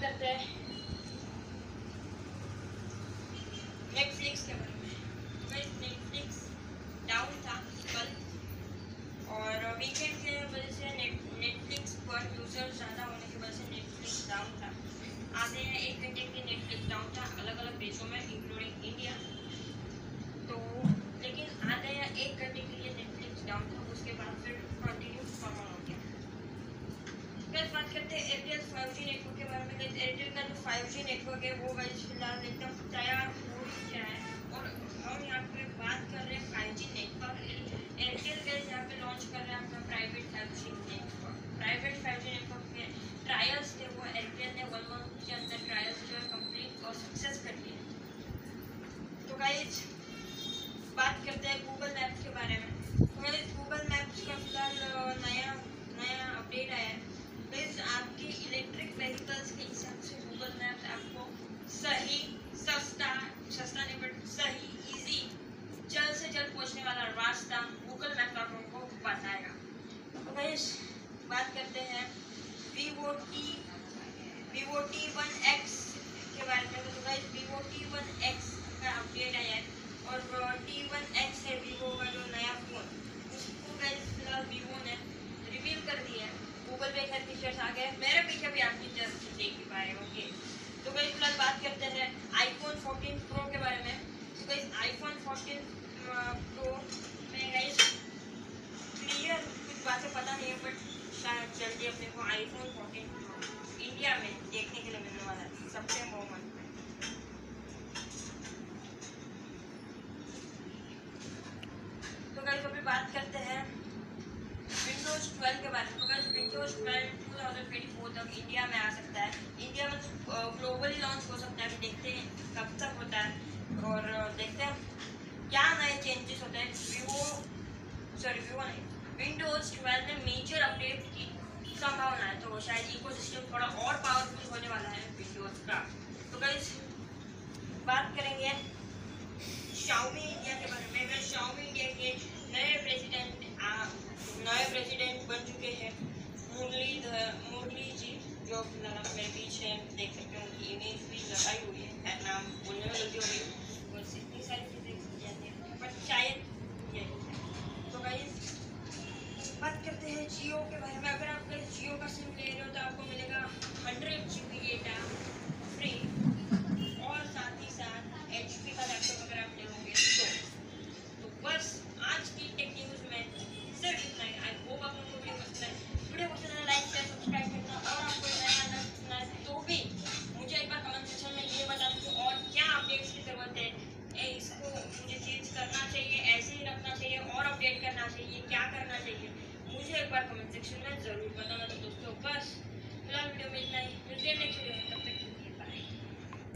करते हैं। नेटफ्लिक्स के बारे में नेटफ्लिक्स डाउन था कल और वीकेंड के वजह से नेट नेटफ्लिक्स पर यूज़र ज़्यादा होने की वजह से नेटफ्लिक्स डाउन था आधे एक घंटे के नेटफ्लिक्स डाउन था अलग अलग देशों में इंक्लूडिंग इंडिया तो लेकिन आधे या एक घंटे के लिए नेटफ्लिक्स डाउन था उसके बाद फिर कंटिन्यू नॉर्मल हो गया फिर बात करते हैं, एयरटेल फाइव जी नेटवर्क के बारे में एयरटेल का जो फाइव जी नेटवर्क है, वो गाइस फ़िलहाल एकदम तैयार हो गया है। और हम यहाँ पे बात कर रहे हैं five G network Airtel guys यहाँ पे लॉन्च कर रहे हैं अपना private five G network private five G network के ट्रायल्स थे वो, एयरटेल ने वन मंथ के अंदर ट्रायल्स जो है कंप्लीट और सक्सेस कर लिए। तो गाइस बात करते हैं गूगल मैप्स के बारे में तो गाइस गूगल मैप्स का फ़िलहाल अ, नया नया अपडेट आया है गाइस आपके इलेक्ट्रिक व्हीकल्स के हिसाब से गूगल मैप्स आपको सही सस्ता सस्ता नहीं बट सही इजी जल्द से जल्द पहुँचने वाला रास्ता गूगल मैप आप लोगों को बताएगा गाइस बात करते हैं। Vivo T Vivo T one X के बारे में तो guys Vivo T one X का अपडेट आया है और टी वन एक्स है वीवो का जो नया फ़ोन उसको गाइस फ़िलहाल वीवो ने रिवील कर दिया है। गूगल पे खैर फीचर्स आ गए मेरे पीछे भी आप फीचर्स देख ही पाए होंगे तो गाइस फ़िलहाल बात करते हैं आईफोन 14 प्रो के बारे में तो गाइस आईफोन 14 प्रो में गाइस क्लियर कुछ बातें पता नहीं है बट जल्दी अपने को आईफोन 14 प्रो इंडिया में देखने के लिए मिलने वाला है सितंबर मंथ में तो गाइस अभी बात करते हैं विंडोज़ 12 के बारे में। तो विंडोज़ 12 2024 तक इंडिया में आ सकता है। इंडिया में ग्लोबली लॉन्च हो सकता है। देखते हैं कब तक होता है। और देखते हैं क्या नए चेंजेस होते हैं। सॉरी नहीं विंडोज़ 12 में मेजर अपडेट की संभावना है तो शायद इको सिस्टम थोड़ा और पावरफुल होने वाला है विंडोज़ का। तो गाइस बात करेंगे Xiaomi इंडिया के बारे में। Xiaomi इंडिया के नए प्रेसिडेंट नए प्रेसिडेंट बन चुके हैं। मुरली मुरली जी, जो मेरे पीछे देख सकते हैं, उनकी इमेज भी लगाई हुई है। है नाम? बोलने में गलती हो गई। बार कमेंट सेक्शन में ज़रूर बताना दोस्तों बस फ़िलहाल वीडियो में इतना ही मिलते हैं नेक्स्ट वीडियो में तब तक